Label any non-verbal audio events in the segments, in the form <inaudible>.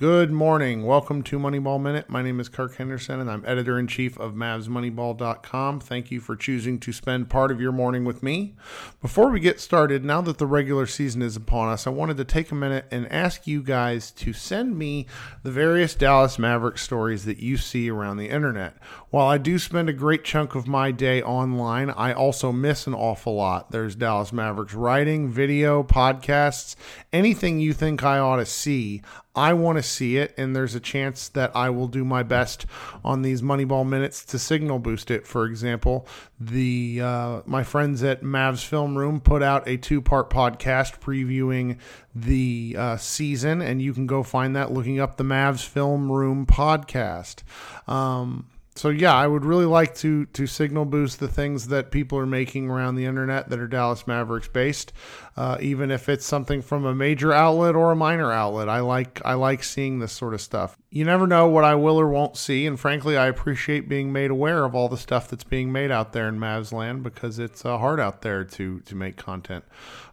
Good morning. Welcome to Moneyball Minute. My name is Kirk Henderson, and I'm editor in chief of MavsMoneyball.com. Thank you for choosing to spend part of your morning with me. Before we get started, now that the regular season is upon us, I wanted to take a minute and ask you guys to send me the various Dallas Mavericks stories that you see around the internet. While I do spend a great chunk of my day online, I also miss an awful lot. There's Dallas Mavericks writing, video, podcasts, anything you think I ought to see. I want to see it, and there's a chance that I will do my best on these Moneyball minutes to signal boost it. For example, the uh, my friends at Mavs Film Room put out a two part podcast previewing the uh, season, and you can go find that looking up the Mavs Film Room podcast. Um, so yeah, I would really like to to signal boost the things that people are making around the internet that are Dallas Mavericks based, uh, even if it's something from a major outlet or a minor outlet. I like I like seeing this sort of stuff. You never know what I will or won't see, and frankly, I appreciate being made aware of all the stuff that's being made out there in Mavs land because it's uh, hard out there to to make content.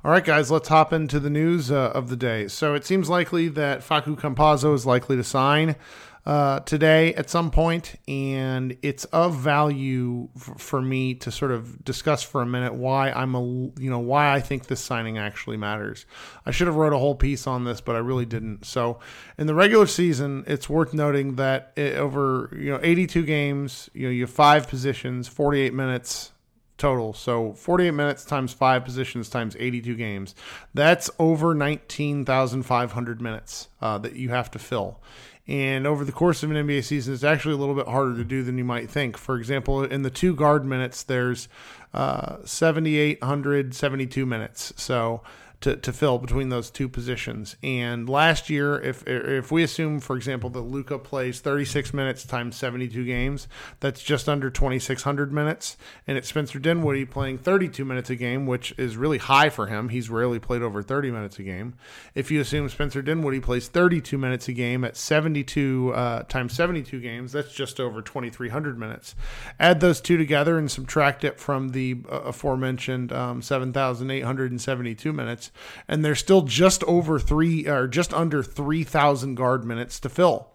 All right, guys, let's hop into the news uh, of the day. So it seems likely that Facu Campazzo is likely to sign uh, today at some point, and it's of value f- for me to sort of discuss for a minute why I'm a you know why I think this signing actually matters. I should have wrote a whole piece on this, but I really didn't. So in the regular season, it's worth noting that it, over you know 82 games, you know you have five positions, 48 minutes total. So 48 minutes times five positions times 82 games. That's over 19,500 minutes uh, that you have to fill. And over the course of an NBA season, it's actually a little bit harder to do than you might think. For example, in the two guard minutes, there's uh, 7,872 minutes. So to, to fill between those two positions. And last year, if if we assume, for example, that Luka plays 36 minutes times 72 games, that's just under 2,600 minutes. And it's Spencer Dinwiddie playing 32 minutes a game, which is really high for him. He's rarely played over 30 minutes a game. If you assume Spencer Dinwiddie plays 32 minutes a game at 72 uh, times 72 games, that's just over 2,300 minutes. Add those two together and subtract it from the uh, aforementioned um, 7,872 minutes and there's still just over three or just under 3,000 guard minutes to fill.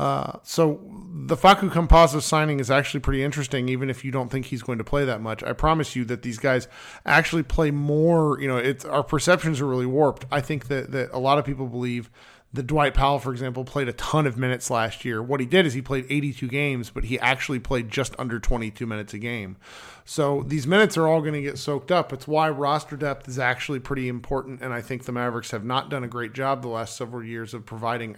Uh, so the Facu Campazzo signing is actually pretty interesting, even if you don't think he's going to play that much. I promise you that these guys actually play more. You know, it's our perceptions are really warped. I think that that a lot of people believe the Dwight Powell, for example, played a ton of minutes last year. What he did is he played 82 games, but he actually played just under 22 minutes a game. So these minutes are all going to get soaked up. It's why roster depth is actually pretty important. And I think the Mavericks have not done a great job the last several years of providing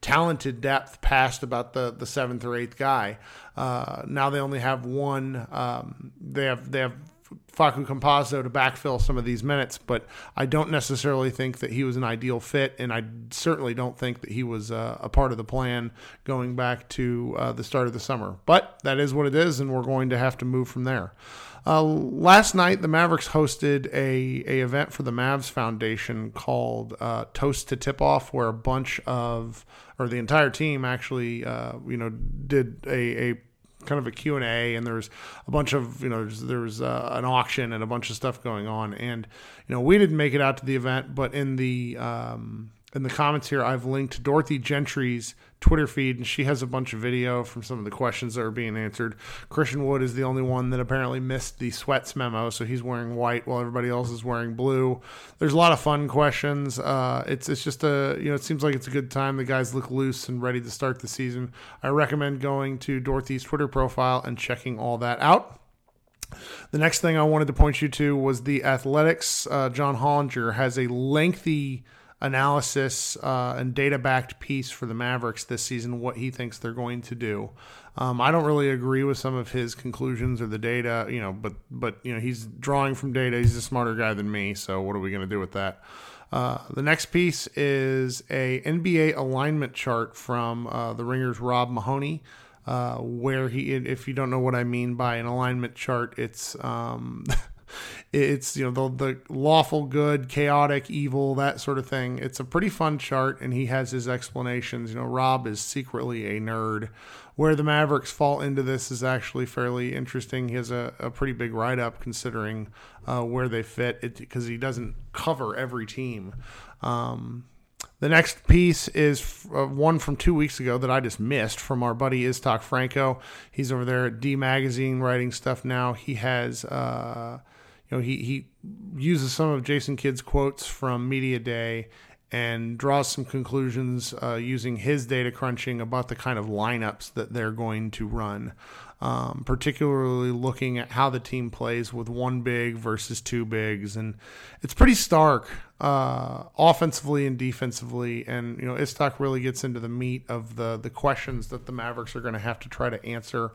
talented depth past about the, the seventh or eighth guy. Uh, now they only have one. Um, they have they have Facu Campazzo to backfill some of these minutes, but I don't necessarily think that he was an ideal fit, and I certainly don't think that he was uh, a part of the plan going back to uh, the start of the summer. But that is what it is, and we're going to have to move from there. Uh, last night, the Mavericks hosted a, a event for the Mavs Foundation called uh, Toast to Tip Off, where a bunch of, or the entire team actually, uh, you know, did a, a kind of a Q&A and there's a bunch of, you know, there's, uh, an auction and a bunch of stuff going on. And, you know, we didn't make it out to the event, but in the, um, in the comments here, I've linked Dorothy Gentry's Twitter feed, and she has a bunch of video from some of the questions that are being answered. Christian Wood is the only one that apparently missed the sweats memo, so he's wearing white while everybody else is wearing blue. There's a lot of fun questions. Uh, it's it's just a you know it seems like it's a good time. The guys look loose and ready to start the season. I recommend going to Dorothy's Twitter profile and checking all that out. The next thing I wanted to point you to was the Athletics. Uh, John Hollinger has a lengthy analysis uh, and data backed piece for the Mavericks this season, what he thinks they're going to do. Um, I don't really agree with some of his conclusions or the data, you know, but but you know he's drawing from data. He's a smarter guy than me, so what are we going to do with that? Uh, the next piece is a NBA alignment chart from uh, the Ringers Rob Mahoney. Uh, where he, if you don't know what I mean by an alignment chart, it's um, <laughs> It's you know the the lawful good, chaotic evil, that sort of thing. It's a pretty fun chart, and he has his explanations. You know, Rob is secretly a nerd. Where the Mavericks fall into this is actually fairly interesting. He has a, a pretty big write up considering uh, where they fit because he doesn't cover every team. Um, the next piece is uh, one from two weeks ago that I just missed from our buddy Iztok Franko. He's over there at D Magazine writing stuff now. He has uh, know, he, he uses some of Jason Kidd's quotes from Media Day and draws some conclusions uh, using his data crunching about the kind of lineups that they're going to run, um, particularly looking at how the team plays with one big versus two bigs. And it's pretty stark uh, offensively and defensively. And, you know, Iztok really gets into the meat of the, the questions that the Mavericks are going to have to try to answer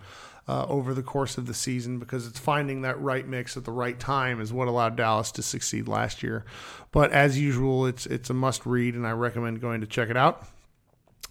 uh, over the course of the season because it's finding that right mix at the right time is what allowed Dallas to succeed last year. But as usual, it's it's a must read, and I recommend going to check it out.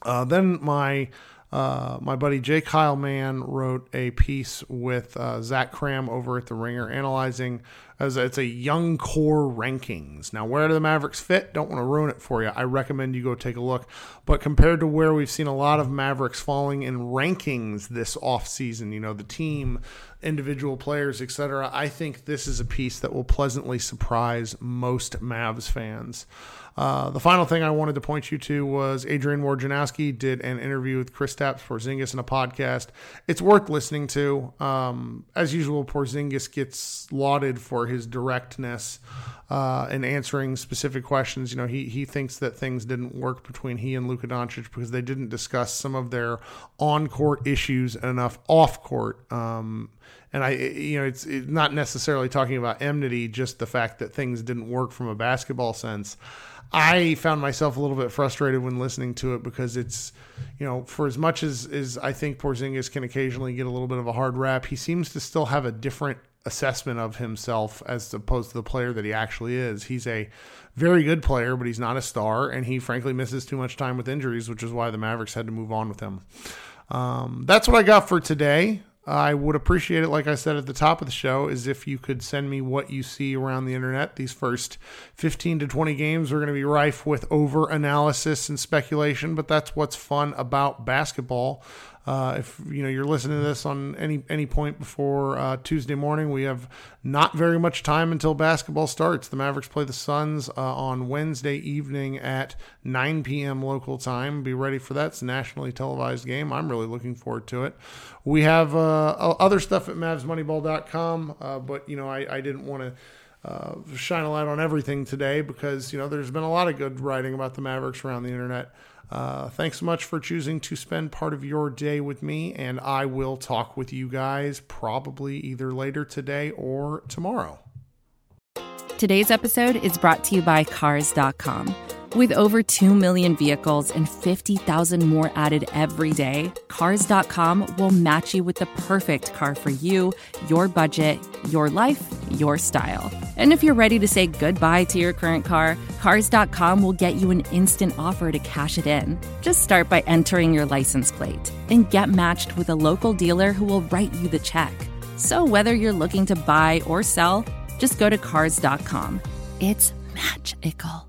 Uh, then my uh, my buddy Kyle Mann wrote a piece with uh, Zach Kram over at The Ringer analyzing as it's a young core rankings. Now, where do the Mavericks fit? Don't want to ruin it for you. I recommend you go take a look. But compared to where we've seen a lot of Mavericks falling in rankings this offseason, you know, the team, individual players, etc., I think this is a piece that will pleasantly surprise most Mavs fans. Uh, the final thing I wanted to point you to was Adrian Wojnarowski did an interview with Kristaps Porzingis in a podcast. It's worth listening to. Um, as usual, Porzingis gets lauded for his directness uh, in answering specific questions. You know, he he thinks that things didn't work between he and Luka Doncic because they didn't discuss some of their on court issues enough off court. Um, and I, you know, it's, it's not necessarily talking about enmity, just the fact that things didn't work from a basketball sense. I found myself a little bit frustrated when listening to it because it's, you know, for as much as, as I think Porzingis can occasionally get a little bit of a hard rap, he seems to still have a different assessment of himself as opposed to the player that he actually is. He's a very good player, but he's not a star, and he frankly misses too much time with injuries, which is why the Mavericks had to move on with him. Um, that's what I got for today. I would appreciate it, like I said at the top of the show, is if you could send me what you see around the internet. These first 15 to 20 games are going to be rife with over analysis and speculation, but that's what's fun about basketball. Uh, if you know you're listening to this on any any point before uh, Tuesday morning, we have not very much time until basketball starts. The Mavericks play the Suns uh, on Wednesday evening at 9 p.m. local time. Be ready for that. It's a nationally televised game. I'm really looking forward to it. We have uh, other stuff at MavsMoneyball.com, uh, but you know I, I didn't want to uh, shine a light on everything today because you know there's been a lot of good writing about the Mavericks around the internet. Uh, thanks so much for choosing to spend part of your day with me, and I will talk with you guys probably either later today or tomorrow. Today's episode is brought to you by Cars.com. With over 2 million vehicles and 50,000 more added every day, Cars.com will match you with the perfect car for you, your budget, your life, your style. And if you're ready to say goodbye to your current car, Cars.com will get you an instant offer to cash it in. Just start by entering your license plate and get matched with a local dealer who will write you the check. So whether you're looking to buy or sell, just go to Cars.com. It's magical.